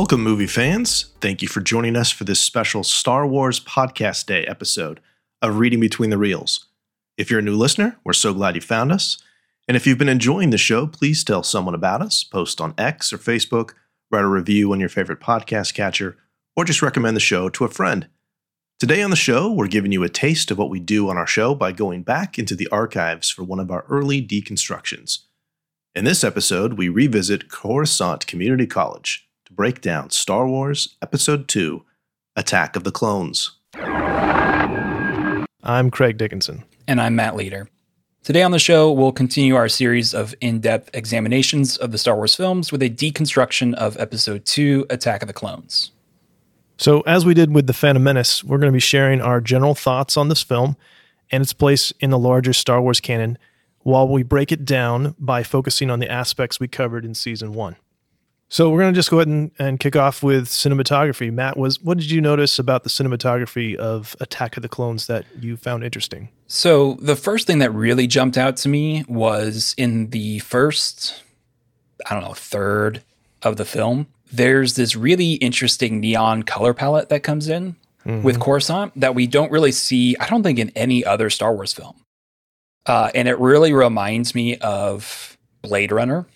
Welcome, movie fans. Thank you for joining us for this special Star Wars Podcast Day episode of Reading Between the Reels. If you're a new listener, we're so glad you found us. And if you've been enjoying the show, please tell someone about us, post on X or Facebook, write a review on your favorite podcast catcher, or just recommend the show to a friend. Today on the show, we're giving you a taste of what we do on our show by going back into the archives for one of our early deconstructions. In this episode, we revisit Coruscant Community College to break down Star Wars Episode 2 Attack of the Clones. I'm Craig Dickinson. And I'm Matt Leader. Today on the show, we'll continue our series of in depth examinations of the Star Wars films with a deconstruction of Episode 2 Attack of the Clones. So, as we did with The Phantom Menace, we're going to be sharing our general thoughts on this film and its place in the larger Star Wars canon while we break it down by focusing on the aspects we covered in season one. So, we're going to just go ahead and, and kick off with cinematography. Matt, was what did you notice about the cinematography of Attack of the Clones that you found interesting? So, the first thing that really jumped out to me was in the first, I don't know, third of the film there's this really interesting neon color palette that comes in mm-hmm. with Coruscant that we don't really see, I don't think, in any other Star Wars film. Uh, and it really reminds me of Blade Runner,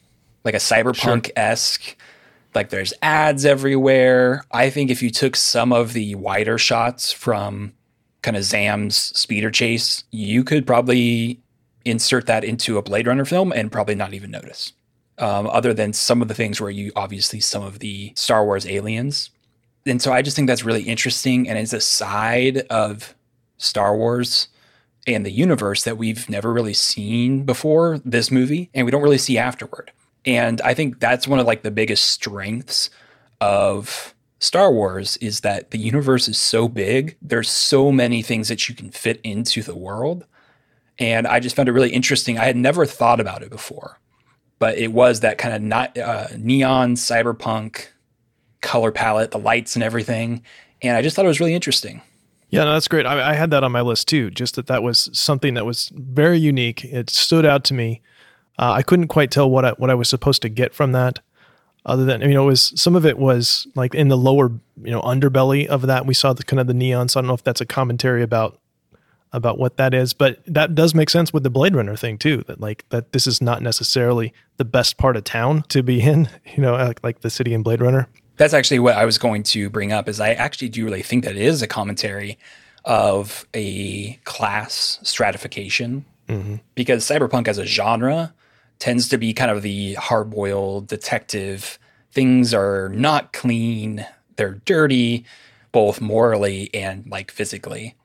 like a cyberpunk esque. Sure. Like there's ads everywhere. I think if you took some of the wider shots from kind of Zam's speeder chase, you could probably insert that into a Blade Runner film and probably not even notice um, other than some of the things where you obviously some of the Star Wars aliens. And so I just think that's really interesting. And it's a side of Star Wars and the universe that we've never really seen before this movie and we don't really see afterward. And I think that's one of like the biggest strengths of Star Wars is that the universe is so big. There's so many things that you can fit into the world. And I just found it really interesting. I had never thought about it before but it was that kind of not uh, neon cyberpunk color palette, the lights and everything. And I just thought it was really interesting. Yeah, no, that's great. I, I, had that on my list too. Just that that was something that was very unique. It stood out to me. Uh, I couldn't quite tell what I, what I was supposed to get from that, other than you know, it was some of it was like in the lower you know underbelly of that. We saw the kind of the neon. So I don't know if that's a commentary about about what that is, but that does make sense with the Blade Runner thing too. That like that this is not necessarily the best part of town to be in, you know, like, like the city in Blade Runner. That's actually what I was going to bring up. Is I actually do really think that it is a commentary of a class stratification mm-hmm. because cyberpunk as a genre tends to be kind of the hard-boiled detective. Things are not clean; they're dirty, both morally and like physically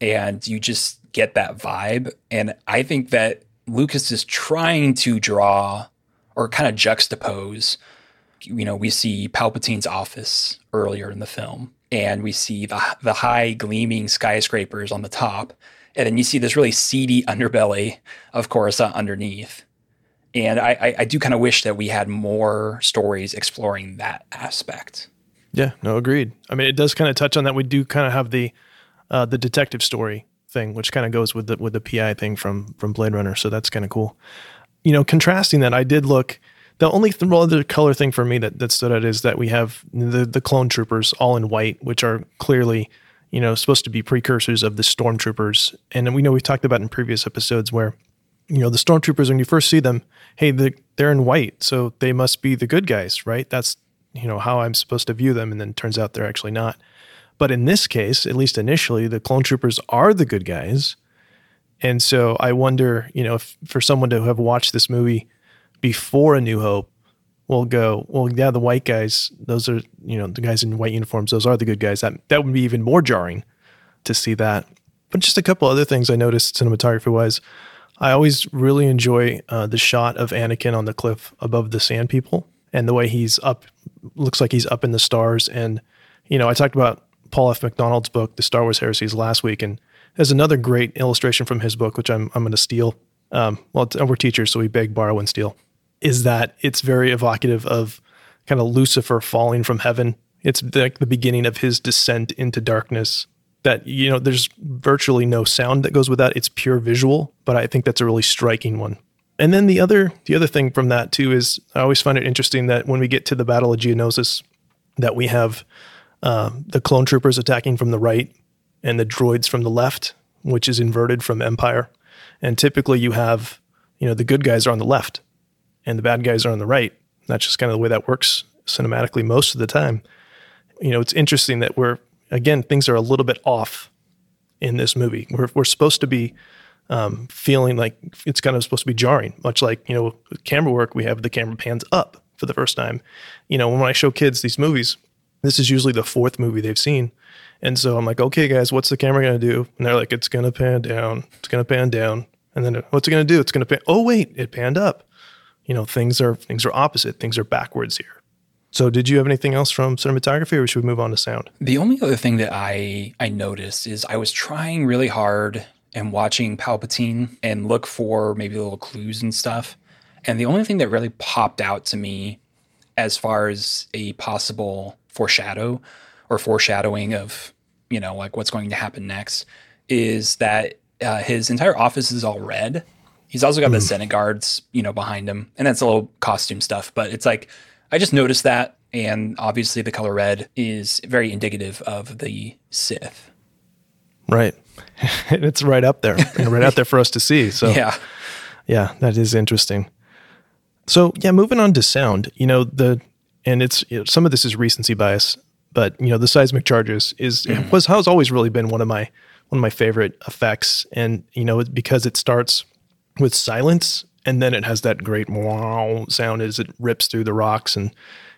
and you just get that vibe. And I think that Lucas is trying to draw or kind of juxtapose. You know, we see Palpatine's office earlier in the film, and we see the the high gleaming skyscrapers on the top, and then you see this really seedy underbelly of Coruscant uh, underneath. And I, I, do kind of wish that we had more stories exploring that aspect. Yeah, no, agreed. I mean, it does kind of touch on that. We do kind of have the uh, the detective story thing, which kind of goes with the with the PI thing from from Blade Runner. So that's kind of cool. You know, contrasting that, I did look. The only th- other color thing for me that, that stood out is that we have the the clone troopers all in white, which are clearly, you know, supposed to be precursors of the stormtroopers. And we know we've talked about in previous episodes where, you know, the stormtroopers when you first see them, hey, the, they're in white, so they must be the good guys, right? That's you know how I'm supposed to view them, and then turns out they're actually not. But in this case, at least initially, the clone troopers are the good guys. And so I wonder, you know, if for someone to have watched this movie before A New Hope, will go, well, yeah, the white guys, those are, you know, the guys in white uniforms, those are the good guys. That that would be even more jarring to see that. But just a couple other things I noticed cinematography wise. I always really enjoy uh, the shot of Anakin on the cliff above the sand people and the way he's up, looks like he's up in the stars. And, you know, I talked about Paul F. McDonald's book, The Star Wars Heresies, last week, and there's another great illustration from his book, which I'm I'm going to steal. Um, well, we're teachers, so we beg, borrow, and steal. Is that it's very evocative of kind of Lucifer falling from heaven. It's like the beginning of his descent into darkness. That you know, there's virtually no sound that goes with that. It's pure visual, but I think that's a really striking one. And then the other the other thing from that too is I always find it interesting that when we get to the Battle of Geonosis, that we have um, the clone troopers attacking from the right and the droids from the left, which is inverted from Empire. And typically you have, you know, the good guys are on the left and the bad guys are on the right. That's just kind of the way that works cinematically most of the time. You know, it's interesting that we're, again, things are a little bit off in this movie. We're, we're supposed to be um, feeling like it's kind of supposed to be jarring, much like, you know, camera work, we have the camera pans up for the first time. You know, when I show kids these movies, this is usually the fourth movie they've seen. And so I'm like, okay, guys, what's the camera going to do? And they're like, it's going to pan down. It's going to pan down. And then what's it going to do? It's going to pan. Oh, wait, it panned up. You know, things are things are opposite. Things are backwards here. So, did you have anything else from cinematography, or should we move on to sound? The only other thing that I I noticed is I was trying really hard and watching Palpatine and look for maybe little clues and stuff. And the only thing that really popped out to me as far as a possible foreshadow or foreshadowing of, you know, like what's going to happen next is that uh, his entire office is all red. He's also got mm. the Senate guards, you know, behind him. And that's a little costume stuff, but it's like, I just noticed that. And obviously, the color red is very indicative of the Sith. Right. it's right up there, right out there for us to see. So, yeah. Yeah, that is interesting. So, yeah, moving on to sound, you know, the, and it's, you know, some of this is recency bias, but, you know, the seismic charges is, mm. was, has always really been one of my, one of my favorite effects. And, you know, because it starts with silence and then it has that great wow sound as it rips through the rocks. And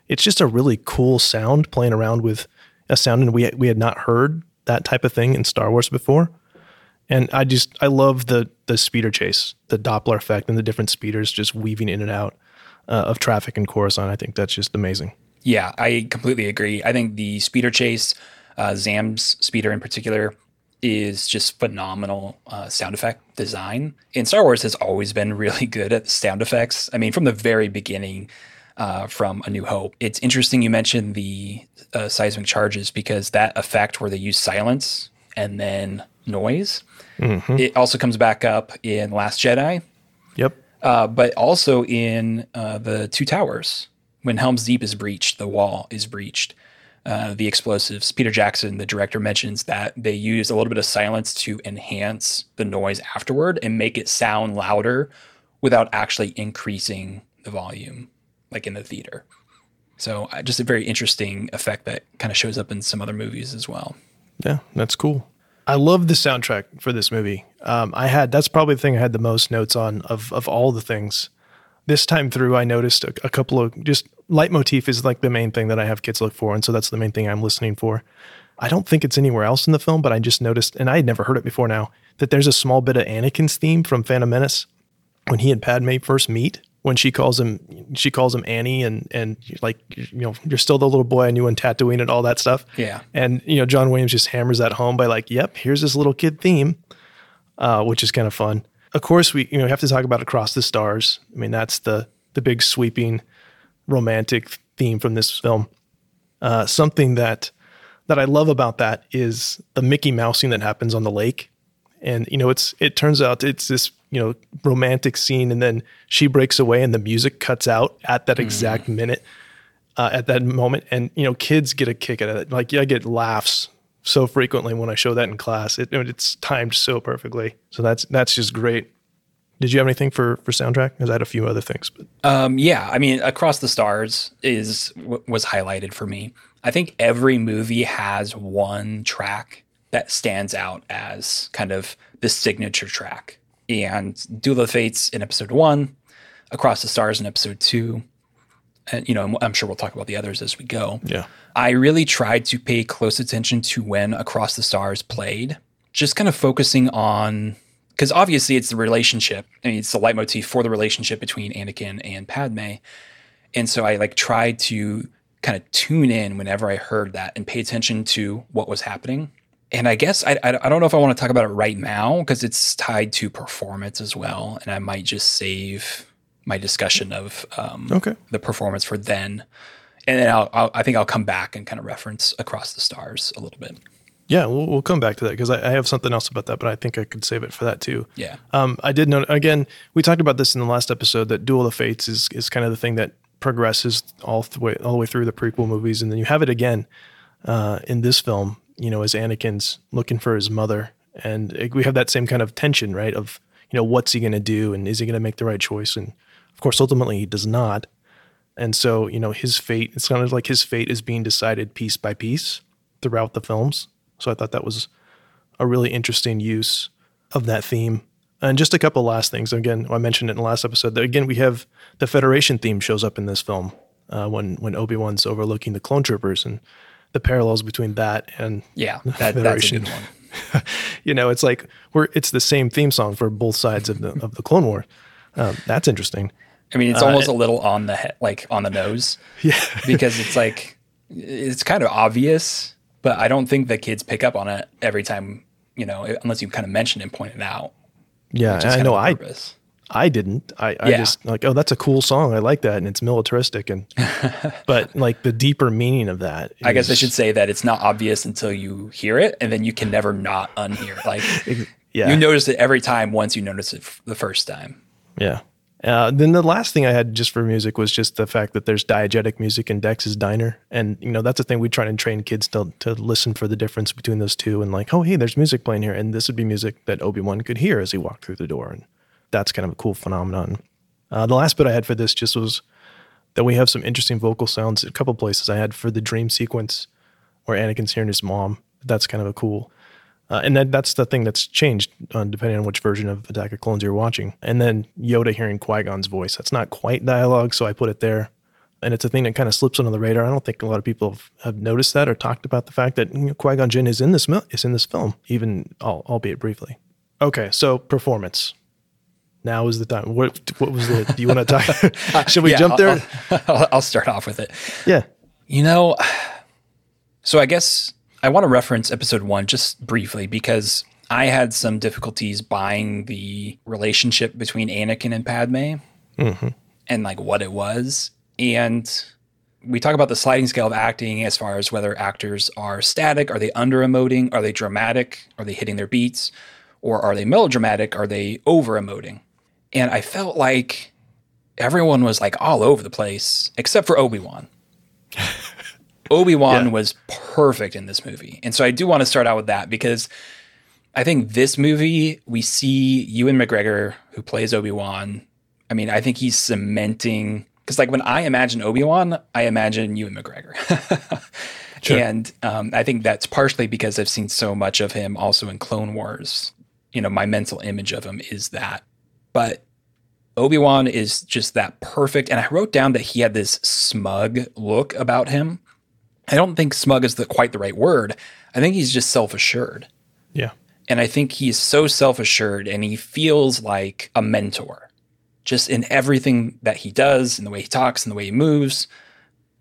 it's just a really cool sound playing around with a sound. And we, we had not heard that type of thing in Star Wars before. And I just I love the the speeder chase, the Doppler effect, and the different speeders just weaving in and out uh, of traffic in Coruscant. I think that's just amazing. Yeah, I completely agree. I think the speeder chase, uh, Zam's speeder in particular, is just phenomenal uh, sound effect design. And Star Wars has always been really good at sound effects. I mean, from the very beginning, uh, from A New Hope. It's interesting you mentioned the uh, seismic charges because that effect where they use silence and then noise, mm-hmm. it also comes back up in Last Jedi. Yep. Uh, but also in uh, the Two Towers when Helm's Deep is breached, the wall is breached. Uh, the explosives. Peter Jackson, the director, mentions that they use a little bit of silence to enhance the noise afterward and make it sound louder without actually increasing the volume like in the theater. So uh, just a very interesting effect that kind of shows up in some other movies as well. Yeah, that's cool. I love the soundtrack for this movie. Um, I had that's probably the thing I had the most notes on of of all the things. This time through, I noticed a, a couple of just leitmotif is like the main thing that I have kids look for, and so that's the main thing I'm listening for. I don't think it's anywhere else in the film, but I just noticed, and I had never heard it before now, that there's a small bit of Anakin's theme from Phantom Menace when he and Padme first meet when she calls him she calls him Annie and and like you know you're still the little boy I knew in Tatooine and all that stuff. Yeah. And you know John Williams just hammers that home by like, yep, here's this little kid theme, uh, which is kind of fun. Of course, we you know we have to talk about Across the Stars. I mean that's the the big sweeping romantic theme from this film. Uh, something that that I love about that is the Mickey Mousing that happens on the lake, and you know it's it turns out it's this you know romantic scene and then she breaks away and the music cuts out at that exact mm. minute uh, at that moment. And you know kids get a kick out of it. Like yeah, i get laughs so frequently when i show that in class. It, it's timed so perfectly. So that's that's just great did you have anything for for soundtrack because i had a few other things but um, yeah i mean across the stars is was highlighted for me i think every movie has one track that stands out as kind of the signature track and Duel of the Fates in episode one, Across the Stars in episode two. And, you know, I'm sure we'll talk about the others as we go. Yeah. I really tried to pay close attention to when Across the Stars played, just kind of focusing on, because obviously it's the relationship. I mean, it's the leitmotif for the relationship between Anakin and Padme. And so I like tried to kind of tune in whenever I heard that and pay attention to what was happening and I guess I, I, I don't know if I want to talk about it right now because it's tied to performance as well, and I might just save my discussion of um, okay. the performance for then, and then I'll, I'll, i think I'll come back and kind of reference across the stars a little bit. Yeah, we'll, we'll come back to that because I, I, have something else about that, but I think I could save it for that too. Yeah. Um, I did know again. We talked about this in the last episode that Duel of Fates is is kind of the thing that progresses all the way all the way through the prequel movies, and then you have it again uh, in this film. You know, as Anakin's looking for his mother, and it, we have that same kind of tension, right? Of you know, what's he going to do, and is he going to make the right choice? And of course, ultimately, he does not. And so, you know, his fate, it's kind of like his fate is being decided piece by piece throughout the films. So I thought that was a really interesting use of that theme. And just a couple last things. Again, I mentioned it in the last episode. That again, we have the Federation theme shows up in this film uh, when when Obi Wan's overlooking the clone troopers and the parallels between that and yeah, that, that's a good one. you know, it's like we're it's the same theme song for both sides of the of the Clone War. Um, that's interesting. I mean, it's uh, almost a little on the he- like on the nose. Yeah, because it's like it's kind of obvious, but I don't think the kids pick up on it every time. You know, unless you kind of mention it and point it out. Yeah, I know. I I didn't. I, I yeah. just like, oh, that's a cool song. I like that, and it's militaristic, and but like the deeper meaning of that. Is, I guess I should say that it's not obvious until you hear it, and then you can never not unhear. Like, yeah, you notice it every time once you notice it the first time. Yeah. Uh, then the last thing I had just for music was just the fact that there's diegetic music in Dex's Diner, and you know that's a thing we try and train kids to to listen for the difference between those two, and like, oh hey, there's music playing here, and this would be music that Obi Wan could hear as he walked through the door, and that's kind of a cool phenomenon. Uh, the last bit I had for this just was that we have some interesting vocal sounds. A couple places I had for the dream sequence where Anakin's hearing his mom. That's kind of a cool uh, and then that's the thing that's changed uh, depending on which version of Attack of Clones you're watching. And then Yoda hearing Qui Gon's voice. That's not quite dialogue, so I put it there. And it's a thing that kind of slips under the radar. I don't think a lot of people have, have noticed that or talked about the fact that you know, Qui Gon Jinn is in this is in this film, even albeit briefly. Okay, so performance. Now is the time. What what was the? Do you want to talk? Should we yeah, jump there? I'll, I'll, I'll start off with it. Yeah. You know, so I guess I want to reference episode one just briefly because I had some difficulties buying the relationship between Anakin and Padme mm-hmm. and like what it was. And we talk about the sliding scale of acting as far as whether actors are static, are they under emoting, are they dramatic, are they hitting their beats, or are they melodramatic, are they over emoting? And I felt like everyone was like all over the place except for Obi Wan. Obi Wan yeah. was perfect in this movie. And so I do want to start out with that because I think this movie, we see Ewan McGregor, who plays Obi Wan. I mean, I think he's cementing, because like when I imagine Obi Wan, I imagine Ewan McGregor. sure. And um, I think that's partially because I've seen so much of him also in Clone Wars. You know, my mental image of him is that. But Obi Wan is just that perfect. And I wrote down that he had this smug look about him I don't think smug is the, quite the right word. I think he's just self assured. Yeah. And I think he's so self assured and he feels like a mentor just in everything that he does, and the way he talks, and the way he moves.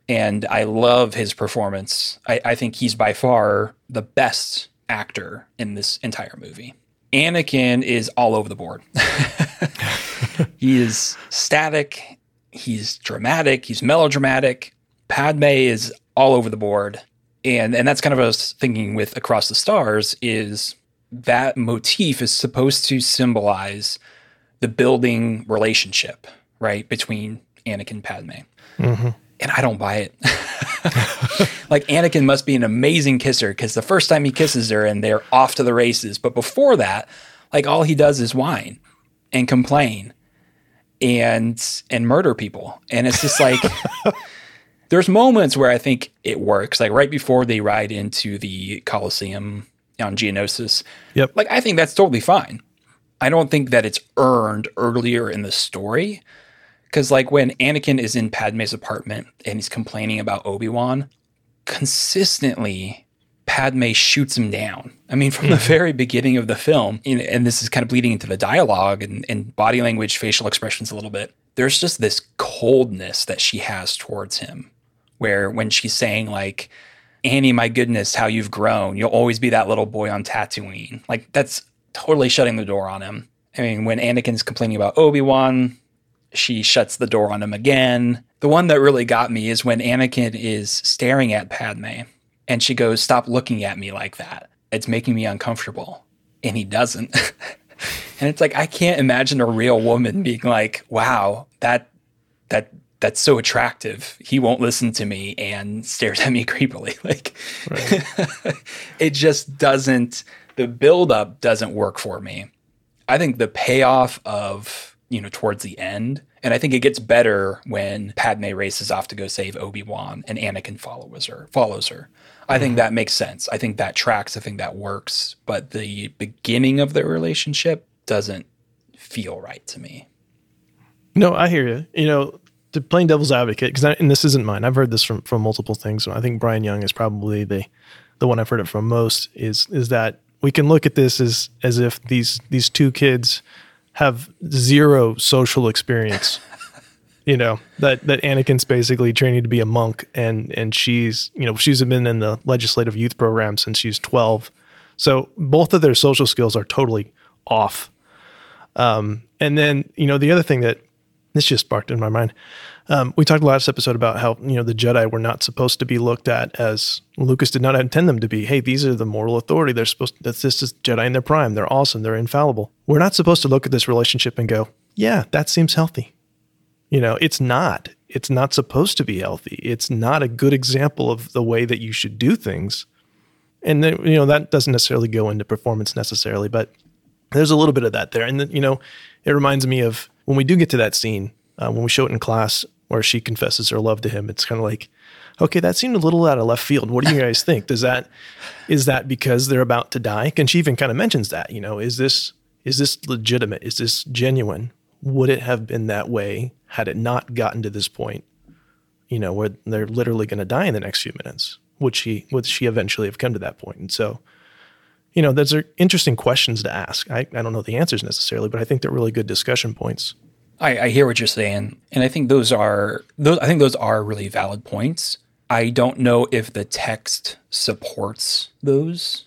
And I love his performance. I, I think he's by far the best actor in this entire movie. Anakin is all over the board. he is static, he's dramatic, he's melodramatic. Padme is all over the board. And and that's kind of what I was thinking with Across the Stars is that motif is supposed to symbolize the building relationship, right, between Anakin and Padme. Mm-hmm. And I don't buy it. like Anakin must be an amazing kisser because the first time he kisses her and they're off to the races. But before that, like all he does is whine and complain and and murder people. And it's just like there's moments where I think it works, like right before they ride into the Coliseum on Geonosis. Yep. Like I think that's totally fine. I don't think that it's earned earlier in the story. Cause like when Anakin is in Padme's apartment and he's complaining about Obi-Wan, consistently Padme shoots him down. I mean, from mm-hmm. the very beginning of the film, and this is kind of bleeding into the dialogue and, and body language, facial expressions a little bit. There's just this coldness that she has towards him where when she's saying like Annie, my goodness, how you've grown. You'll always be that little boy on Tatooine. Like that's totally shutting the door on him. I mean, when Anakin's complaining about Obi-Wan, she shuts the door on him again. The one that really got me is when Anakin is staring at Padme and she goes, "Stop looking at me like that. It's making me uncomfortable." And he doesn't. and it's like I can't imagine a real woman being like, "Wow, that that that's so attractive. He won't listen to me and stares at me creepily. Like right. it just doesn't the buildup doesn't work for me. I think the payoff of, you know, towards the end, and I think it gets better when Padme races off to go save Obi-Wan and Anakin follows her follows her. I mm-hmm. think that makes sense. I think that tracks. I think that works. But the beginning of their relationship doesn't feel right to me. No, I hear you. You know, playing devil's advocate, because and this isn't mine. I've heard this from from multiple things. I think Bryan Young is probably the the one I've heard it from most. Is is that we can look at this as as if these these two kids have zero social experience. you know that that Anakin's basically training to be a monk, and and she's you know she's been in the legislative youth program since she's twelve. So both of their social skills are totally off. Um, and then you know the other thing that this just sparked in my mind. Um, we talked last episode about how you know the Jedi were not supposed to be looked at as Lucas did not intend them to be. Hey, these are the moral authority. They're supposed to, this is Jedi in their prime. They're awesome. They're infallible. We're not supposed to look at this relationship and go, yeah, that seems healthy. You know, it's not. It's not supposed to be healthy. It's not a good example of the way that you should do things. And then, you know, that doesn't necessarily go into performance necessarily, but there's a little bit of that there. And you know, it reminds me of when we do get to that scene, uh, when we show it in class where she confesses her love to him, it's kind of like, okay, that seemed a little out of left field. What do you guys think? Does that is that because they're about to die? And she even kind of mentions that, you know, is this is this legitimate? Is this genuine? Would it have been that way had it not gotten to this point? You know, where they're literally going to die in the next few minutes. Would she would she eventually have come to that point? And so you know, those are interesting questions to ask. I, I don't know the answers necessarily, but I think they're really good discussion points. I, I hear what you're saying, and I think those are those. I think those are really valid points. I don't know if the text supports those.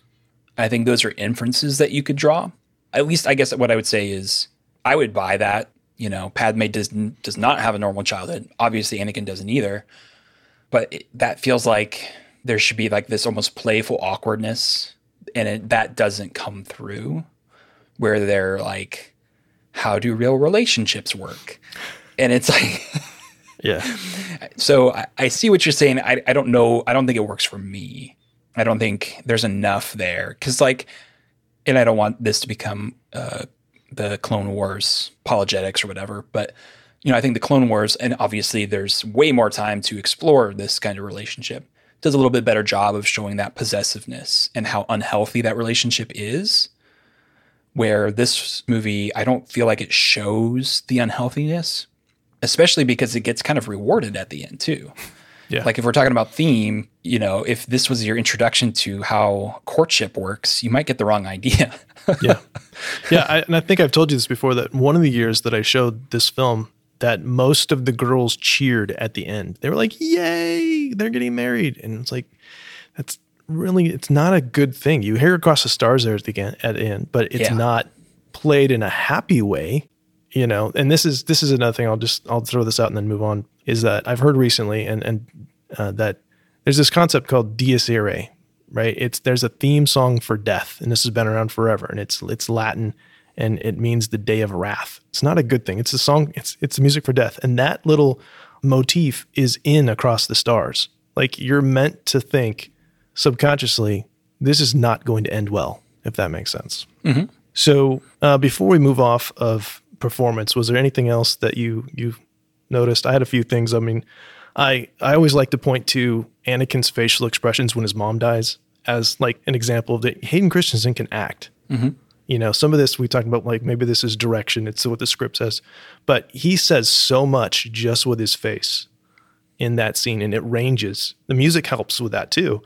I think those are inferences that you could draw. At least, I guess what I would say is I would buy that. You know, Padme does does not have a normal childhood. Obviously, Anakin doesn't either. But it, that feels like there should be like this almost playful awkwardness and it, that doesn't come through where they're like how do real relationships work? And it's like yeah. So I, I, see what you're saying. I, I don't know. I don't think it works for me. I don't think there's enough there. Because like and i don't want this to become uh, the clone wars apologetics or whatever but you know i think the clone wars and obviously there's way more time to explore this kind of relationship does a little bit better job of showing that possessiveness and how unhealthy that relationship is. Where this movie, I don't feel like it shows the unhealthiness, especially because it gets kind of rewarded at the end too. Yeah. Like if we're talking about theme, you know, if this was your introduction to how courtship works, you might get the wrong idea. yeah. Yeah. I, and I think I've told you this before that one of the years that I showed this film, that most of the girls cheered at the end. They were like, "Yay, they're getting married!" And it's like, that's really it's not a good thing. You hear across the stars there at the end, at the end but it's yeah. not played in a happy way, you know. And this is this is another thing. I'll just I'll throw this out and then move on. Is that I've heard recently, and and uh, that there's this concept called dies irae, right? It's there's a theme song for death, and this has been around forever, and it's it's Latin and it means the day of wrath. It's not a good thing. It's a song, it's it's music for death. And that little motif is in across the stars. Like you're meant to think subconsciously, this is not going to end well, if that makes sense. Mm-hmm. So uh, before we move off of performance, was there anything else that you you noticed? I had a few things. I mean, I I always like to point to Anakin's facial expressions when his mom dies as like an example of that Hayden Christensen can act. Mm-hmm. You know, some of this we talked about, like maybe this is direction. It's what the script says, but he says so much just with his face in that scene, and it ranges. The music helps with that too.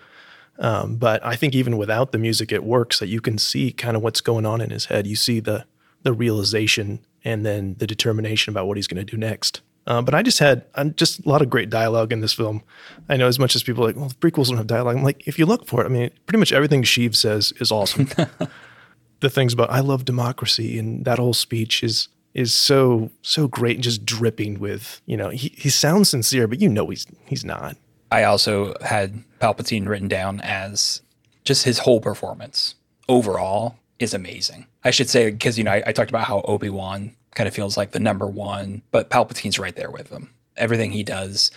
Um, but I think even without the music, it works. That you can see kind of what's going on in his head. You see the the realization and then the determination about what he's going to do next. Uh, but I just had uh, just a lot of great dialogue in this film. I know as much as people are like, well, prequels don't have dialogue. I'm like, if you look for it, I mean, pretty much everything Sheev says is awesome. the things about I love democracy and that whole speech is is so so great and just dripping with you know he, he sounds sincere but you know he's he's not i also had palpatine written down as just his whole performance overall is amazing i should say because you know I, I, talked about how obi-wan kind of feels like the number one but palpatine's right there with him Everything he does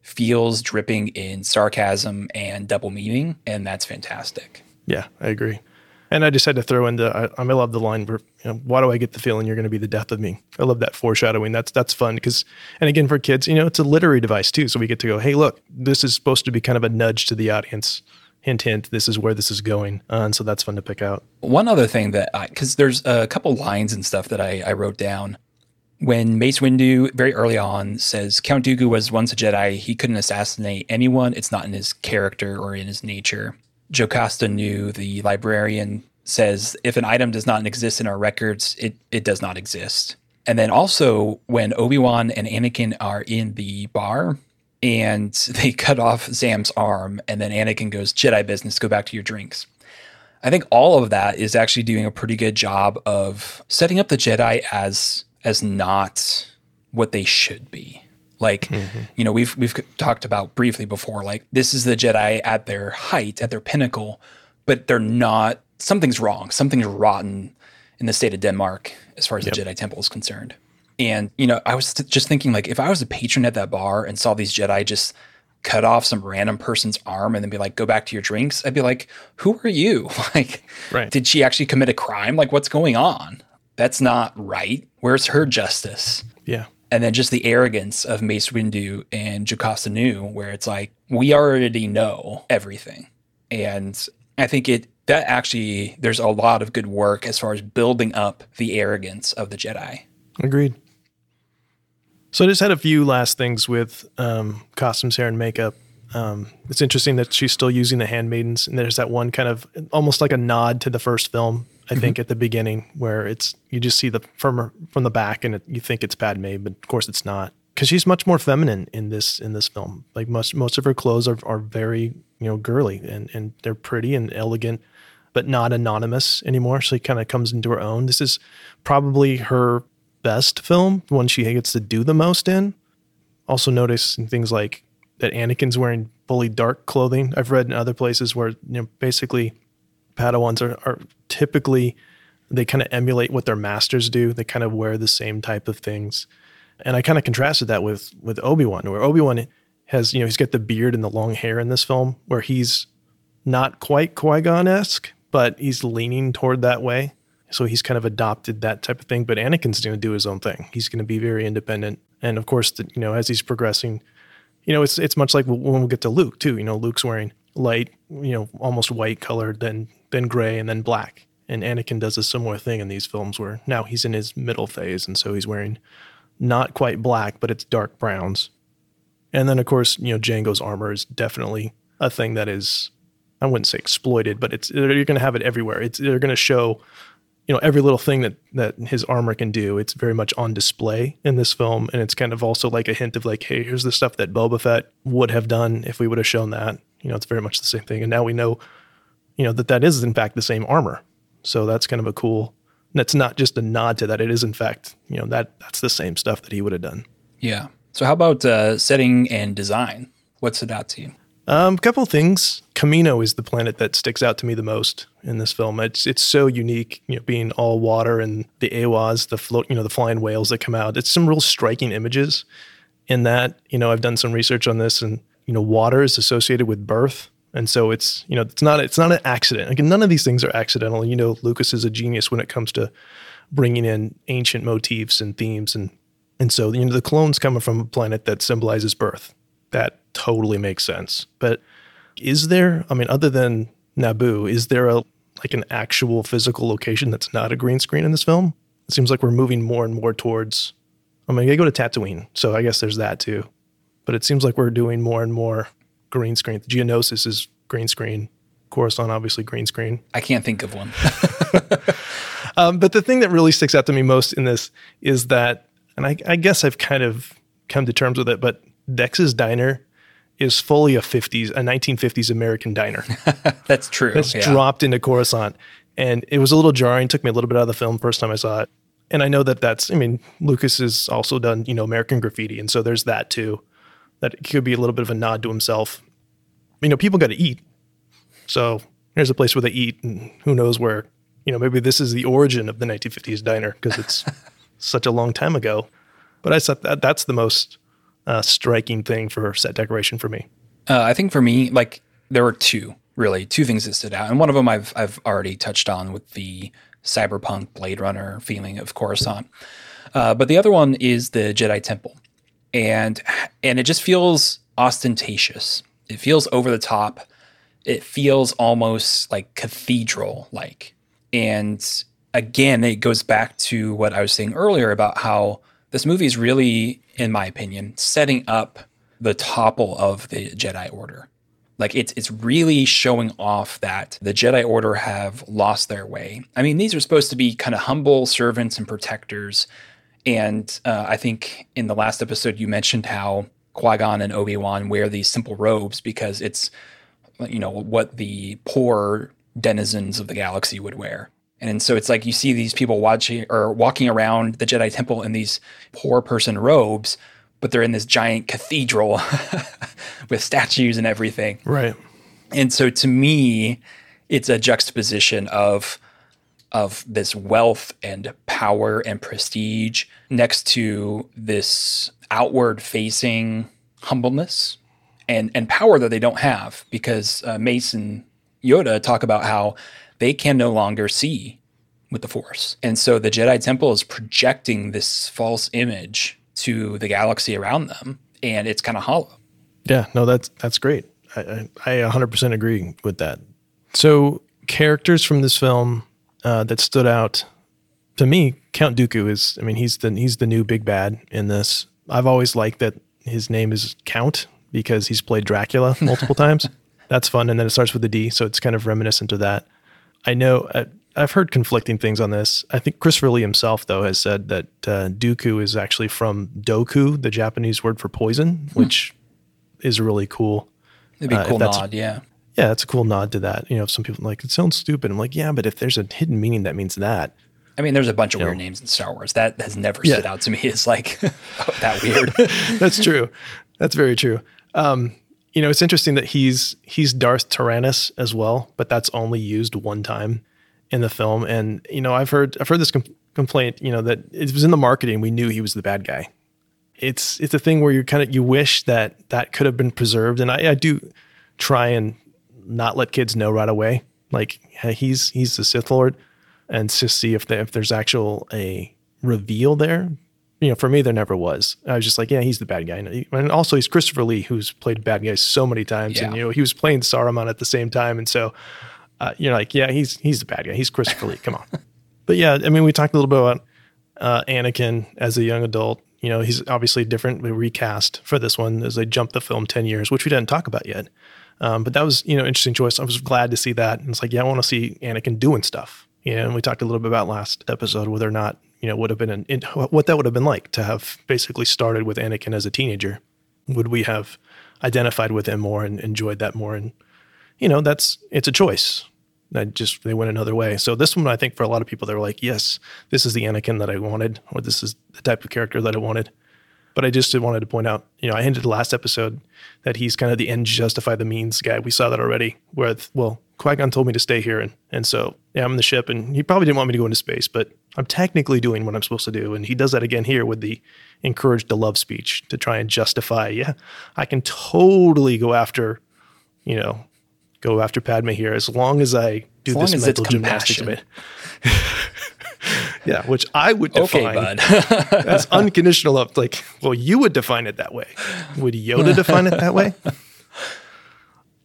feels dripping in sarcasm and double meaning, and that's fantastic. Yeah, I agree. And I just had to throw in the I, I love the line where you know, why do I get the feeling you're going to be the death of me? I love that foreshadowing. That's that's fun because and again for kids, you know, it's a literary device too. So we get to go, hey, look, this is supposed to be kind of a nudge to the audience. Hint, hint. This is where this is going, uh, and so that's fun to pick out. One other thing that because there's a couple lines and stuff that I, I wrote down when Mace Windu very early on says Count Dooku was once a Jedi, he couldn't assassinate anyone. It's not in his character or in his nature. Jocasta Nu, the librarian, says if an item does not exist in our records, it, it does not exist. And then also when Obi-Wan and Anakin are in the bar and they cut off Zam's arm and then Anakin goes, Jedi business, go back to your drinks. I think all of that is actually doing a pretty good job of setting up the Jedi as as not what they should be. Like, mm-hmm. you know, we've we've talked about briefly before. Like, this is the Jedi at their height, at their pinnacle, but they're not. Something's wrong. Something's rotten in the state of Denmark as far as yep. the Jedi Temple is concerned. And you know, I was just thinking, like, if I was a patron at that bar and saw these Jedi just cut off some random person's arm and then be like, "Go back to your drinks," I'd be like, "Who are you? like, right. did she actually commit a crime? Like, what's going on?" That's not right. Where's her justice? Yeah. And then just the arrogance of Mace Windu and Jocasta Nu, where it's like, we already know everything. And I think it that actually there's a lot of good work as far as building up the arrogance of the Jedi. Agreed. So I just had a few last things with um, costumes, hair, and makeup. Um, it's interesting that she's still using the handmaidens, and there's that one kind of almost like a nod to the first film I mm-hmm. think at the beginning where it's you just see the from from the back and it, you think it's Padme, but of course it's not because she's much more feminine in this in this film. Like most most of her clothes are are very you know girly and and they're pretty and elegant, but not anonymous anymore. She kind of comes into her own. This is probably her best film, one she gets to do the most in. Also notice things like that Anakin's wearing fully dark clothing. I've read in other places where you know basically Padawans are, are typically they kind of emulate what their masters do. They kind of wear the same type of things. And I kind of contrasted that with with Obi-Wan, where Obi-Wan has, you know, he's got the beard and the long hair in this film, where he's not quite Qui-Gon-esque, but he's leaning toward that way. So he's kind of adopted that type of thing. But Anakin's going to do his own thing. He's going to be very independent. And of course, the, you know, as he's progressing, you know, it's it's much like when we get to Luke too. You know, Luke's wearing light, you know, almost white colored, then then gray, and then black. And Anakin does a similar thing in these films where now he's in his middle phase, and so he's wearing not quite black, but it's dark browns. And then of course, you know, Jango's armor is definitely a thing that is I wouldn't say exploited, but it's you're going to have it everywhere. It's they're going to show you know every little thing that that his armor can do it's very much on display in this film and it's kind of also like a hint of like hey here's the stuff that Boba Fett would have done if we would have shown that you know it's very much the same thing and now we know you know that that is in fact the same armor so that's kind of a cool that's not just a nod to that it is in fact you know that that's the same stuff that he would have done yeah so how about uh, setting and design what stood out to you um, a couple things. Camino is the planet that sticks out to me the most in this film. It's it's so unique, you know, being all water and the aiwhas, the float, you know, the flying whales that come out. It's some real striking images. In that, you know, I've done some research on this, and you know, water is associated with birth, and so it's you know, it's not it's not an accident. Like none of these things are accidental. You know, Lucas is a genius when it comes to bringing in ancient motifs and themes, and and so you know, the clones coming from a planet that symbolizes birth that totally makes sense. But is there, I mean, other than Naboo, is there a like an actual physical location that's not a green screen in this film? It seems like we're moving more and more towards. I mean, I go to Tatooine, so I guess there's that too. But it seems like we're doing more and more green screen. The Geonosis is green screen. Coruscant, obviously, green screen. I can't think of one. um, but the thing that really sticks out to me most in this is that, and I, I guess I've kind of come to terms with it, but Dex's Diner is fully a 50s, a 1950s American diner. That's true. It's yeah. dropped into Coruscant. And it was a little jarring. Took me a little bit out of the film first time I saw it. And I know that that's, I mean, Lucas has also done, you know, American graffiti. And so there's that too, that it could be a little bit of a nod to himself. You know, people got to eat. So here's a place where they eat, and who knows where, you know, maybe this is the origin of the 1950s diner because it's such a long time ago. But I thought that that's the most uh, striking thing for set decoration for me. Uh, I think for me, like there were two really two things that stood out, and one of them I've I've already touched on with the cyberpunk Blade Runner feeling of Coruscant, uh, but the other one is the Jedi Temple, and and it just feels ostentatious. It feels over the top. It feels almost like cathedral like, and again, it goes back to what I was saying earlier about how this movie is really, in my opinion, setting up the topple of the Jedi Order. Like it's it's really showing off that the Jedi Order have lost their way. I mean, these are supposed to be kind of humble servants and protectors. And uh, I think in the last episode you mentioned how Qui Gon and Obi Wan wear these simple robes because it's you know what the poor denizens of the galaxy would wear. And so it's like you see these people watching or walking around the Jedi Temple in these poor person robes but they're in this giant cathedral with statues and everything. Right. And so to me, it's a juxtaposition of of this wealth and power and prestige next to this outward facing humbleness and and power that they don't have because uh, Mace and Yoda talk about how they can no longer see with the force. And so the Jedi Temple is projecting this false image to the galaxy around them, and it's kind of hollow. Yeah, no, that's that's great. I, I, I 100% agree with that. So characters from this film uh, that stood out to me, Count Dooku is. I mean, he's the he's the new big bad in this. I've always liked that his name is Count because he's played Dracula multiple times. That's fun, and then it starts with a D, so it's kind of reminiscent of that. I know uh, I've heard conflicting things on this. I think Christopher Lee himself, though, has said that uh, Dooku is actually from Doku, the Japanese word for poison, hmm. which is really cool. It'd be uh, cool nod, yeah. Yeah, it's a cool nod to that. You know, some people like it sounds stupid. I'm like, yeah, but if there's a hidden meaning, that means that. I mean, there's a bunch of you weird know. names in Star Wars. That has never yeah. stood out to me as like oh, that weird. That's true. That's very true. Um, you know, it's interesting that he's he's Darth Tyrannus as well, but that's only used one time in the film. And you know, I've heard I've heard this com- complaint. You know that it was in the marketing. We knew he was the bad guy. It's it's a thing where you kind of you wish that that could have been preserved. And I, I do try and not let kids know right away. Like he's he's the Sith Lord, and just see if if there's actual a reveal there. You know, for me, there never was. I was just like, yeah, he's the bad guy. And also, he's Christopher Lee, who's played bad guys so many times. Yeah. And, you know, he was playing Saruman at the same time. And so uh, you're like, yeah, he's he's the bad guy. He's Christopher Lee. Come on. But yeah, I mean, we talked a little bit about uh, Anakin as a young adult. You know, he's obviously different. We recast for this one as they jumped the film ten years, which we didn't talk about yet. Um, but that was you know interesting choice. I was glad to see that. And it's like, yeah, I want to see Anakin doing stuff. And we talked a little bit about last episode whether or not you know would have been an in, what that would have been like to have basically started with Anakin as a teenager. Would we have identified with him more and enjoyed that more? And you know, that's it's a choice. I just they went another way. So this one, I think, for a lot of people, they were like, "Yes, this is the Anakin that I wanted, or this is the type of character that I wanted." But I just wanted to point out, you know, I hinted last episode that he's kind of the end justify the means guy. We saw that already. Where well, Qui Gon told me to stay here, and and so yeah, I'm in the ship, and he probably didn't want me to go into space, but I'm technically doing what I'm supposed to do, and he does that again here with the encouraged to love speech to try and justify. Yeah, I can totally go after, you know, go after Padme here as long as I do as this mental gymnastics. yeah, which I would define okay, as unconditional love. Like, well, you would define it that way. Would Yoda define it that way?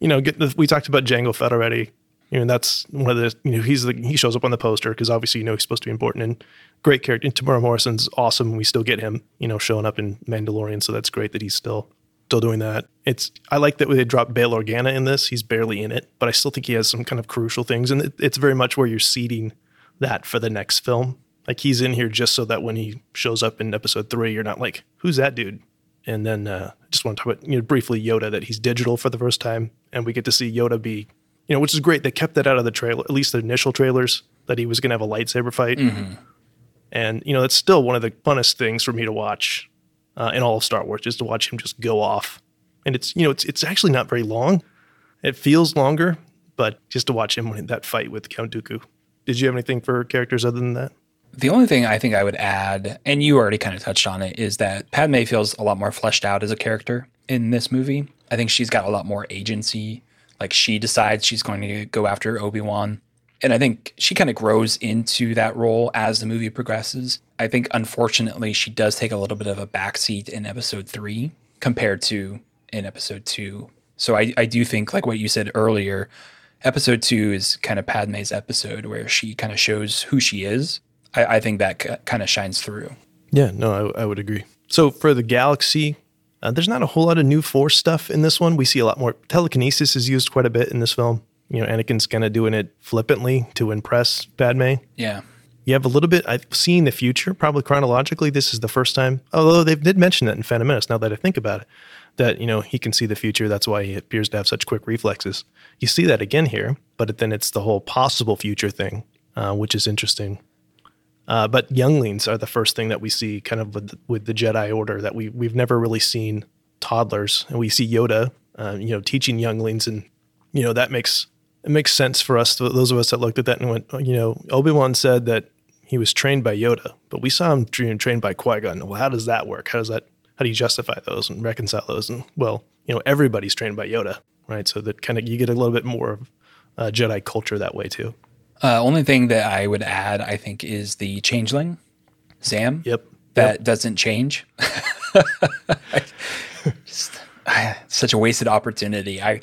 You know, the, we talked about Jango Fett already. You know, that's one of the, you know, he's the, he shows up on the poster because obviously, you know, he's supposed to be important and great character. And Temuera Morrison's awesome. We still get him, you know, showing up in Mandalorian. So that's great that he's still still doing that. It's I like that they dropped Bail Organa in this. He's barely in it, but I still think he has some kind of crucial things, and it, it's very much where you're seeding that for the next film. Like he's in here just so that when he shows up in episode three, you're not like, "Who's that dude?" And then uh, just want to talk about you know briefly Yoda that he's digital for the first time, and we get to see Yoda be, you know, which is great. They kept that out of the trailer, at least the initial trailers, that he was going to have a lightsaber fight. Mm-hmm. And you know, that's still one of the funnest things for me to watch uh, in all of Star Wars, is to watch him just go off. And it's you know it's it's actually not very long. It feels longer, but just to watch him win that fight with Count Dooku. Did you have anything for characters other than that? The only thing I think I would add, and you already kind of touched on it, is that Padme feels a lot more fleshed out as a character in this movie. I think she's got a lot more agency. Like she decides she's going to go after Obi Wan. And I think she kind of grows into that role as the movie progresses. I think, unfortunately, she does take a little bit of a backseat in episode three compared to in episode two. So I, I do think, like what you said earlier, episode two is kind of Padme's episode where she kind of shows who she is. I, I think that c- kind of shines through. Yeah, no, I, I would agree. So for the galaxy, uh, there's not a whole lot of new force stuff in this one. We see a lot more telekinesis is used quite a bit in this film. You know, Anakin's kind of doing it flippantly to impress Padme. Yeah. You have a little bit. I've seen the future, probably chronologically. This is the first time, although they did mention that in Phantom Menace. Now that I think about it, that you know he can see the future. That's why he appears to have such quick reflexes. You see that again here, but then it's the whole possible future thing, uh, which is interesting. Uh, but younglings are the first thing that we see, kind of with with the Jedi Order that we we've never really seen toddlers, and we see Yoda, uh, you know, teaching younglings, and you know that makes it makes sense for us, those of us that looked at that and went, you know, Obi Wan said that he was trained by Yoda, but we saw him trained, by Qui Gon. Well, how does that work? How does that? How do you justify those and reconcile those? And well, you know, everybody's trained by Yoda, right? So that kind of you get a little bit more of uh, Jedi culture that way too. Uh, only thing that I would add, I think, is the changeling, Zam. Yep. That Yep. doesn't change. Just, I- such a wasted opportunity. I.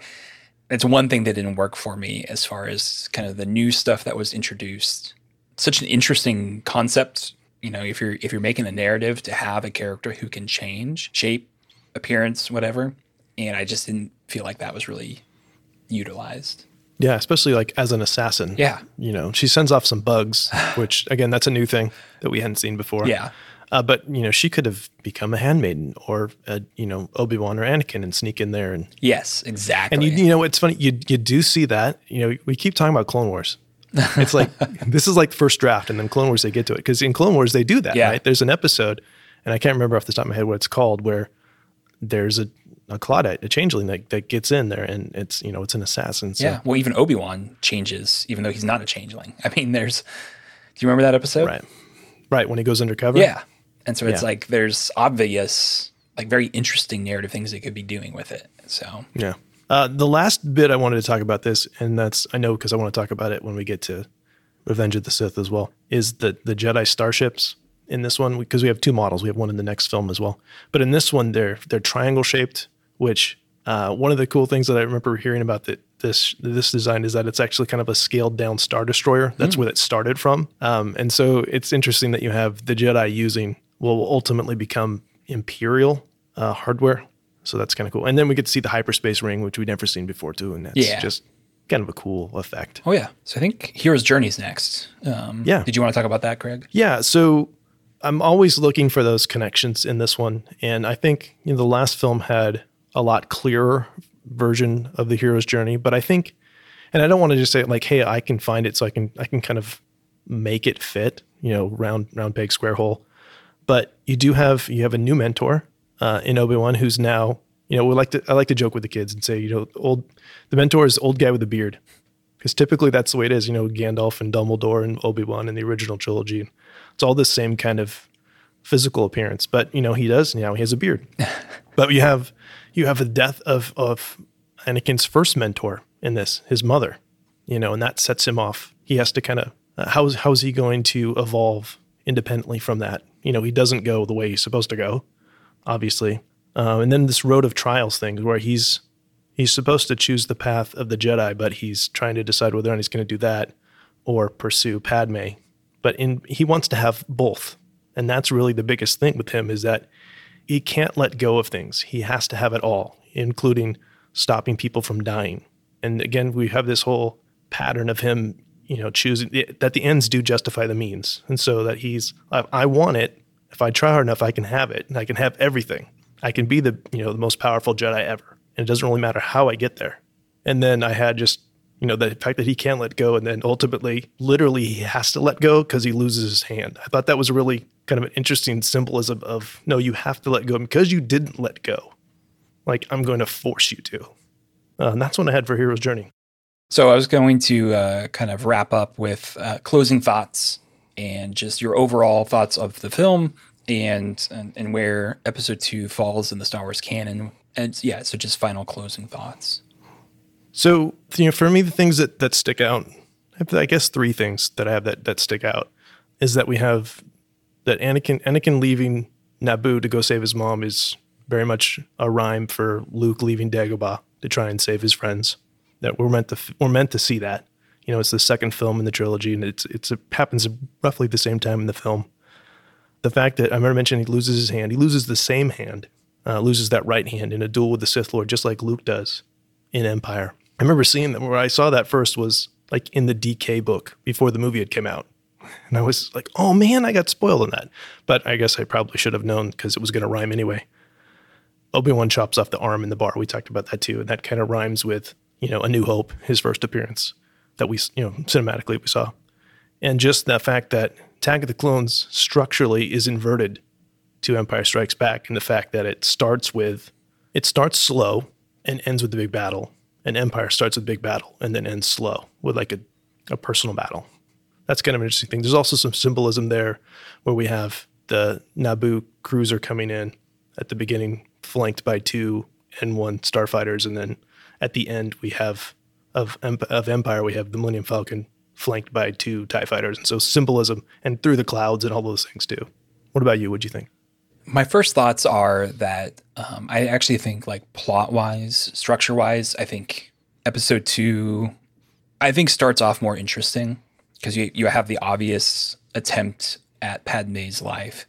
It's one thing that didn't work for me as far as kind of the new stuff that was introduced. Such an interesting concept. You know, if you're if you're making a narrative to have a character who can change shape, appearance, whatever, and I just didn't feel like that was really utilized. Yeah, especially like as an assassin. Yeah. You know, she sends off some bugs, which again, that's a new thing that we hadn't seen before. Yeah. Uh, but you know, she could have become a handmaiden or a, you know Obi Wan or Anakin and sneak in there and Yes, exactly. and you, you know it's funny you you do see that you know we keep talking about Clone Wars. It's like this is like the first draft, and then Clone Wars they get to it because in Clone Wars they do that. Yeah. Right? There's an episode, and I can't remember off the top of my head what it's called, where there's a a Clawdite, a changeling that, that gets in there, and it's you know it's an assassin. So, Yeah. Well, even Obi Wan changes, even though he's not a changeling. I mean, there's. Do you remember that episode? Right. Right when he goes undercover. Yeah. And so it's Yeah. like there's obvious, like very interesting narrative things they could be doing with it. So Yeah. Uh, the last bit I wanted to talk about this, and that's I know because I want to talk about it when we get to Revenge of the Sith as well, is the the Jedi starships in this one because we have two models. We have one in the next film as well, but in this one they're they're triangle shaped. Which uh, one of the cool things that I remember hearing about that this this design is that it's actually kind of a scaled down star destroyer. That's where it started from, um, and so it's interesting that you have the Jedi using what will ultimately become Imperial uh, hardware. So that's kind of cool. And then we get to see the hyperspace ring, which we'd never seen before too, and that's Yeah. just kind of a cool effect. Oh yeah. So I think Hero's Journey's next. Um, Yeah. Did you want to talk about that, Craig? Yeah, so I'm always looking for those connections in this one, and I think you know the last film had a lot clearer version of the hero's journey, but I think, and I don't want to just say like, hey, I can find it, so I can I can kind of make it fit, you know, round round peg square hole. But you do have you have a new mentor uh, in Obi Wan who's now you know we like to I like to joke with the kids and say you know old the mentor is old guy with a beard because typically that's the way it is. You know, Gandalf and Dumbledore and Obi Wan in the original trilogy. It's all the same kind of physical appearance, but you know he does you now. He has a beard. but you have you have the death of of Anakin's first mentor in this, his mother. You know, and that sets him off. He has to kind of uh, how's how's he going to evolve independently from that? You know, he doesn't go the way he's supposed to go, obviously. Uh, and then this road of trials thing where he's he's supposed to choose the path of the Jedi, but he's trying to decide whether or not he's going to do that or pursue Padme. But in he wants to have both, and that's really the biggest thing with him is that he can't let go of things. He has to have it all, including stopping people from dying. And again, we have this whole pattern of him, you know, choosing that the ends do justify the means, and so that he's I, I want it. If I try hard enough, I can have it, and I can have everything. I can be the you know the most powerful Jedi ever, and it doesn't really matter how I get there. And then I had just you know the fact that he can't let go, and then ultimately, literally, he has to let go because he loses his hand. I thought that was really kind of an interesting symbolism of no, you have to let go because you didn't let go. Like I'm going to force you to. Uh, and that's what I had for Hero's Journey. So I was going to uh, kind of wrap up with uh, closing thoughts and just your overall thoughts of the film and, and and where episode 2 falls in the Star Wars canon. And yeah, so just final closing thoughts. So, you know, for me, the things that, that stick out, I guess three things that I have that, that stick out is that we have that Anakin, Anakin leaving Naboo to go save his mom is very much a rhyme for Luke leaving Dagobah to try and save his friends. That we're meant to, we're meant to see that. You know, it's the second film in the trilogy and it's, it's, it happens roughly the same time in the film. The fact that I remember mentioning he loses his hand, he loses the same hand, uh, loses that right hand in a duel with the Sith Lord, just like Luke does in Empire. I remember seeing that where I saw that first was like in the DK book before the movie had come out. And I was like, oh man, I got spoiled on that. But I guess I probably should have known because it was going to rhyme anyway. Obi Wan chops off the arm in the bar. We talked about that too. And that kind of rhymes with, you know, A New Hope, his first appearance that we, you know, cinematically we saw. And just the fact that Attack of the Clones structurally is inverted to Empire Strikes Back and the fact that it starts with, it starts slow and ends with the big battle and empire starts with big battle and then ends slow with like a, a personal battle. That's kind of an interesting thing. There's also some symbolism there where we have the Naboo cruiser coming in at the beginning, flanked by two N1 starfighters, and then at the end we have of of Empire we have the Millennium Falcon flanked by two Tie fighters, and so symbolism and through the clouds and all those things too. What about you? What do you think? my first thoughts are that um, I actually think like plot wise, structure wise, I think episode two, I think starts off more interesting because you you have the obvious attempt at Padme's life,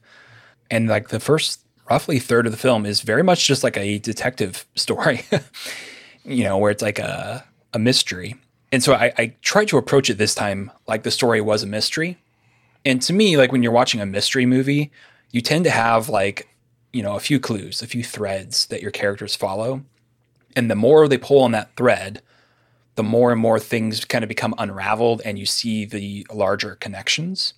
and like the first roughly third of the film is very much just like a detective story, you know, where it's like a a mystery. And so I, I tried to approach it this time like the story was a mystery. And to me, like when you're watching a mystery movie, you tend to have like, you know, a few clues, a few threads that your characters follow. And the more they pull on that thread, the more and more things kind of become unraveled and you see the larger connections.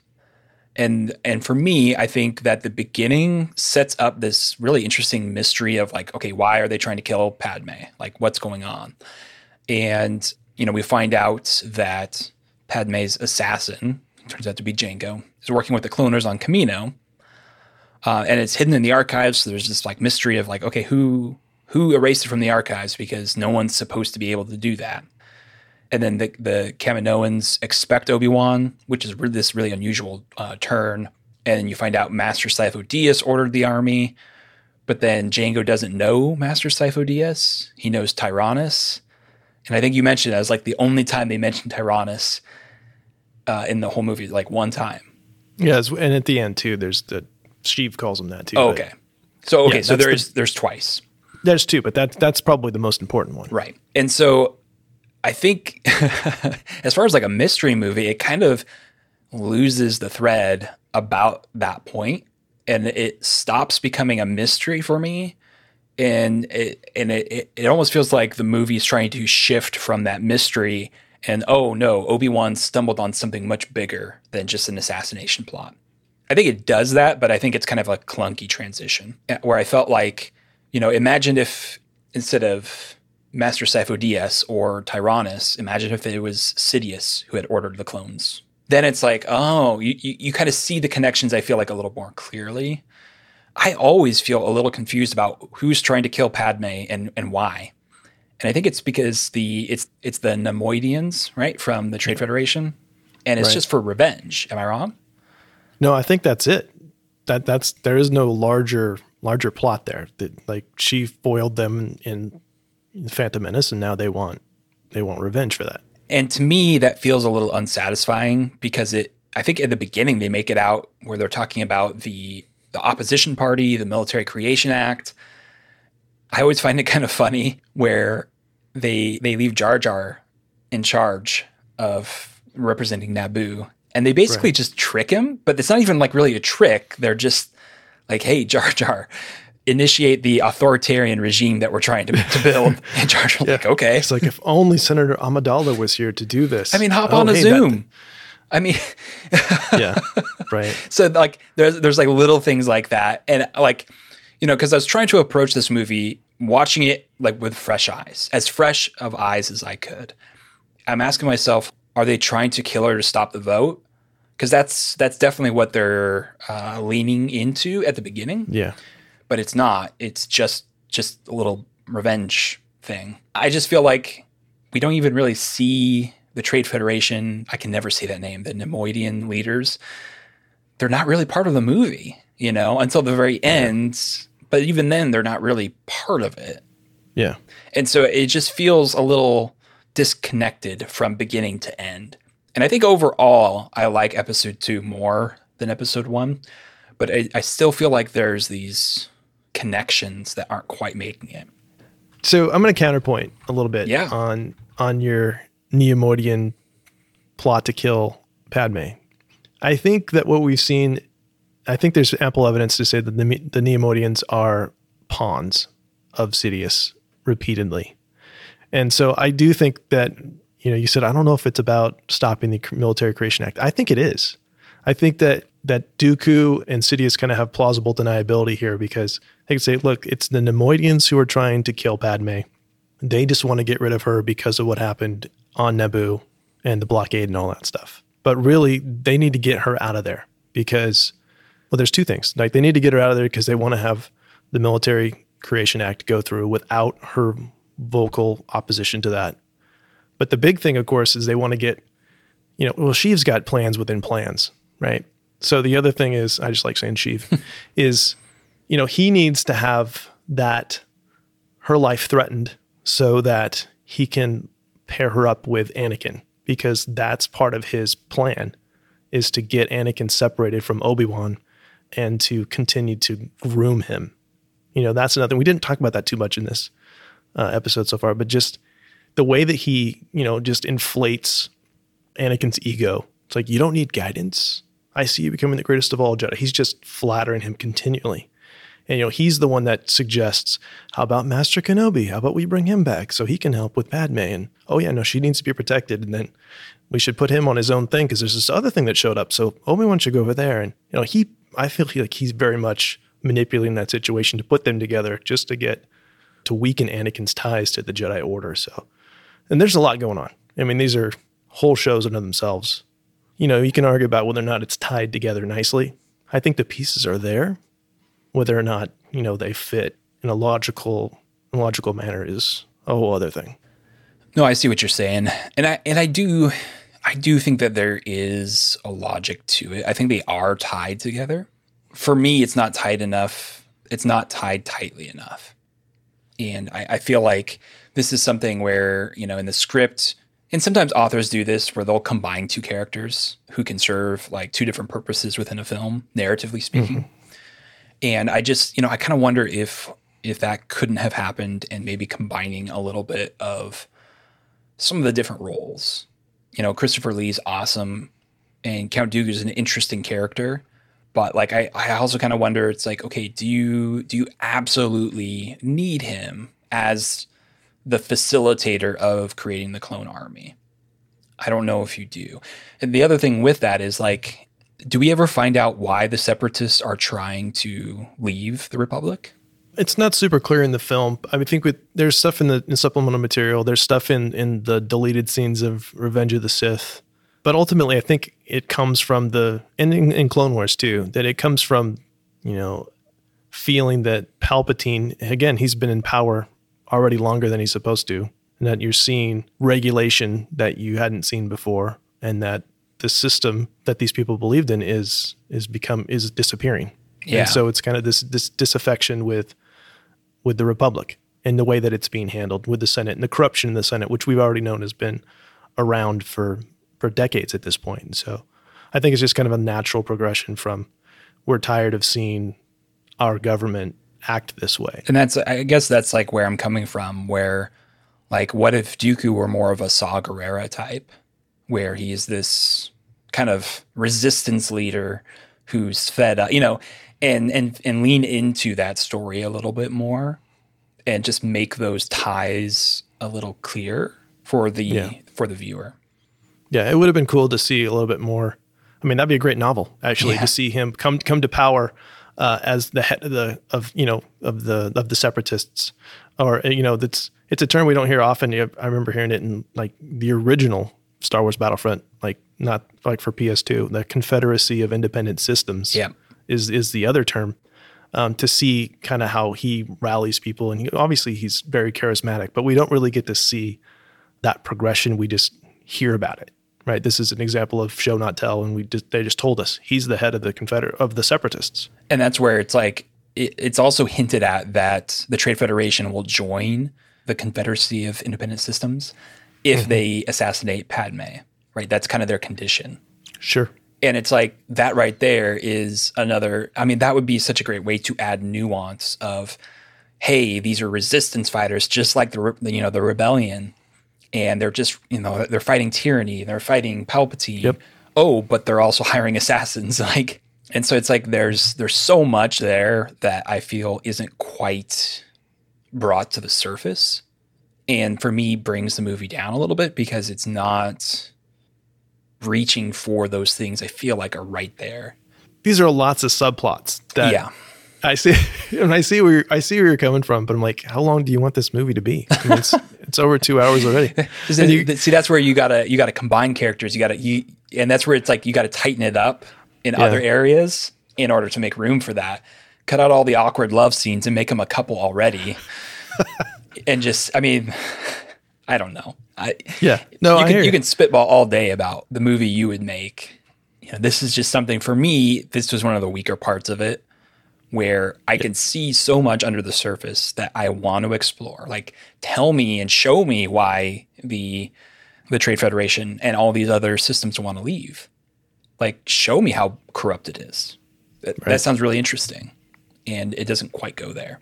And and for me, I think that the beginning sets up this really interesting mystery of like, okay, why are they trying to kill Padme? Like what's going on? And you know, we find out that Padme's assassin, turns out to be Jango, is working with the cloners on Kamino uh, and it's hidden in the archives. So there's this like mystery of like, okay, who who erased it from the archives because no one's supposed to be able to do that. And then the the Kaminoans expect Obi Wan, which is this really unusual uh, turn. And you find out Master Sifo Dyas ordered the army, but then Jango doesn't know Master Sifo Dyas. He knows Tyrannus. And I think you mentioned it as like the only time they mentioned Tyrannus uh, in the whole movie, like one time. Yeah, and at the end too, there's the Sheev calls him that too. Oh, okay. So okay, yeah, so there's the, there's twice. There's two, but that that's probably the most important one. Right. And so I think as far as like a mystery movie, it kind of loses the thread about that point and it stops becoming a mystery for me and it and it, it almost feels like the movie is trying to shift from that mystery and oh no obi-wan stumbled on something much bigger than just an assassination plot I think it does that, but I think it's kind of a clunky transition eh, where I felt like, you know, imagine if instead of Master Sifo Dyas or Tyrannus, imagine if it was Sidious who had ordered the clones. Then it's like, oh, you, you, you kind of see the connections, I feel like, a little more clearly. I always feel a little confused about who's trying to kill Padme and, and why. And I think it's because the it's it's the Neimoidians, right, from the Trade Federation. And it's right. just for revenge. Am I wrong? No, I think that's it. That that's there is no larger larger plot there. That like she foiled them in, in Phantom Menace, and now they want they want revenge for that. And to me, that feels a little unsatisfying because it. I think at the beginning they make it out where they're talking about the the opposition party, the Military Creation Act. I always find it kind of funny where they they leave Jar Jar in charge of representing Naboo and they basically right. just trick him, but it's not even like really a trick. They're just like, "Hey, Jar Jar, initiate the authoritarian regime that we're trying to, to build." and Jar Jar, yeah. like, "Okay." It's like if only Senator Amidala was here to do this. I mean, hop oh, on a hey, Zoom. That, I mean, yeah, right. So like, there's there's like little things like that, and like, you know, because I was trying to approach this movie, watching it like with fresh eyes, as fresh of eyes as I could. I'm asking myself, are they trying to kill her to stop the vote? because that's that's definitely what they're uh, leaning into at the beginning. Yeah. but it's not. It's just just a little revenge thing. I just feel like we don't even really see the Trade Federation. I can never say that name. The Neimoidian leaders. They're not really part of the movie, you know, until the very end. But even then, they're not really part of it. Yeah. And so it just feels a little disconnected from beginning to end. And I think overall, I like episode two more than episode one, but I, I still feel like there's these connections that aren't quite making it. So I'm going to counterpoint a little bit Yeah. on on your Neimoidian plot to kill Padme. I think that what we've seen, I think there's ample evidence to say that the the Neimoidians are pawns of Sidious repeatedly, and so I do think that you know you said I don't know if it's about stopping the Military Creation Act. I think it is. I think that that Dooku and Sidious kind of have plausible deniability here because they can say, look, it's the Neimoidians who are trying to kill Padme. They just want to get rid of her because of what happened on Naboo and the blockade and all that stuff. But really, they need to get her out of there because, well, there's two things. Like they need to get her out of there because they want to have the Military Creation Act go through without her vocal opposition to that. But the big thing, of course, is they want to get, you know, well, Sheev's got plans within plans, right? So the other thing is, I just like saying Sheev, is, you know, he needs to have that her life threatened so that he can pair her up with Anakin because that's part of his plan is to get Anakin separated from Obi-Wan and to continue to groom him. You know, that's another we didn't talk about that too much in this uh, episode so far, but just the way that he, you know, just inflates Anakin's ego. It's like you don't need guidance. I see you becoming the greatest of all Jedi. He's just flattering him continually. And you know, he's the one that suggests, how about Master Kenobi? How about we bring him back so he can help with Padme? And oh yeah, no, she needs to be protected. And then we should put him on his own thing because there's this other thing that showed up. So Obi-Wan should go over there. And you know, he I feel like he's very much manipulating that situation to put them together just to get to weaken Anakin's ties to the Jedi Order. So and there's a lot going on. I mean, these are whole shows unto themselves. You know, you can argue about whether or not it's tied together nicely. I think the pieces are there. Whether or not, you know, they fit in a logical logical manner is a whole other thing. No, I see what you're saying, and I and I do, I do think that there is a logic to it. I think they are tied together. For me, it's not tied enough. It's not tied tightly enough, and I, I feel like this is something where you know in the script, and sometimes authors do this where they'll combine two characters who can serve like two different purposes within a film, narratively speaking. Mm-hmm. And I just, you know, I kind of wonder if if that couldn't have happened and maybe combining a little bit of some of the different roles. You know, Christopher Lee's awesome and Count Dooku is an interesting character. But like I, I also kind of wonder, it's like, okay, do you do you absolutely need him as the facilitator of creating the clone army? I don't know if you do. And the other thing with that is like, do we ever find out why the separatists are trying to leave the Republic? It's not super clear in the film. I think with there's stuff in the in supplemental material. There's stuff in in the deleted scenes of Revenge of the Sith, but ultimately, I think it comes from the and in, in Clone Wars too. That it comes from you know feeling that Palpatine again he's been in power already longer than he's supposed to, and that you're seeing regulation that you hadn't seen before, and that the system that these people believed in is is become is disappearing. Yeah. And so it's kind of this this disaffection with with the Republic and the way that it's being handled with the Senate and the corruption in the Senate, which we've already known has been around for for decades at this point. And so I think it's just kind of a natural progression from we're tired of seeing our government act this way. And that's, I guess that's like where I'm coming from, where like, what if Dooku were more of a Saw Gerrera type, where he's this kind of resistance leader who's fed up, you know, and, and, and lean into that story a little bit more and just make those ties a little clear for the, Yeah. for the viewer. Yeah, it would have been cool to see a little bit more. I mean, that'd be a great novel actually Yeah. to see him come come to power uh, as the head of the of you know of the of the separatists, or you know that's it's a term we don't hear often. I remember hearing it in like the original Star Wars Battlefront, like not like for PS2. The Confederacy of Independent Systems Yeah. is is the other term. Um, to see kind of how he rallies people, and he, obviously he's very charismatic, but we don't really get to see that progression. We just hear about it, right? This is an example of show not tell, and we just, they just told us he's the head of the Confederate of the Separatists. And that's where it's like it, it's also hinted at that the Trade Federation will join the Confederacy of Independent Systems if they assassinate Padme. Right, that's kind of their condition. Sure. And it's like that right there is another. I mean, that would be such a great way to add nuance of, hey, these are resistance fighters, just like the you know the rebellion, and they're just you know they're fighting tyranny, they're fighting Palpatine. Yep. Oh, but they're also hiring assassins, like, and so it's like there's there's so much there that I feel isn't quite brought to the surface, and for me brings the movie down a little bit because it's not reaching for those things I feel like are right there. These are lots of subplots that yeah. I see, and I see where I see where you're coming from, but I'm like, how long do you want this movie to be? I mean, it's it's over two hours already. Then- you- see, that's where you gotta you gotta combine characters. You gotta you, and that's where it's like you gotta tighten it up in other areas in order to make room for that. Cut out all the awkward love scenes and make them a couple already, and just I mean, I don't know. I Yeah, no, you I can hear you you. can spitball all day about the movie you would make. You know, this is just something for me. This was one of the weaker parts of it, where I can see so much under the surface that I want to explore. Like, tell me and show me why the the Trade Federation and all these other systems want to leave. Like, show me how corrupt it is. That, that sounds really interesting, and it doesn't quite go there.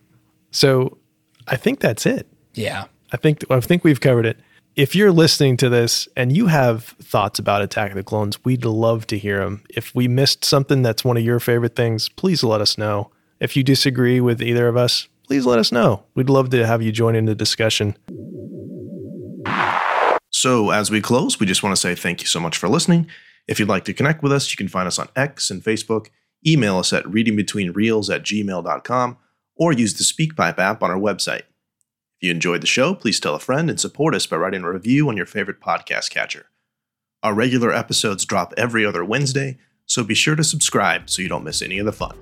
So, I think that's it. Yeah, I think I think we've covered it. If you're listening to this and you have thoughts about Attack of the Clones, we'd love to hear them. If we missed something that's one of your favorite things, please let us know. If you disagree with either of us, please let us know. We'd love to have you join in the discussion. So, as we close, we just want to say thank you so much for listening. If you'd like to connect with us, you can find us on X and Facebook, email us at readingbetweenreels at gmail.com, or use the SpeakPipe app on our website. If you enjoyed the show, please tell a friend and support us by writing a review on your favorite podcast catcher. Our regular episodes drop every other Wednesday, so be sure to subscribe so you don't miss any of the fun.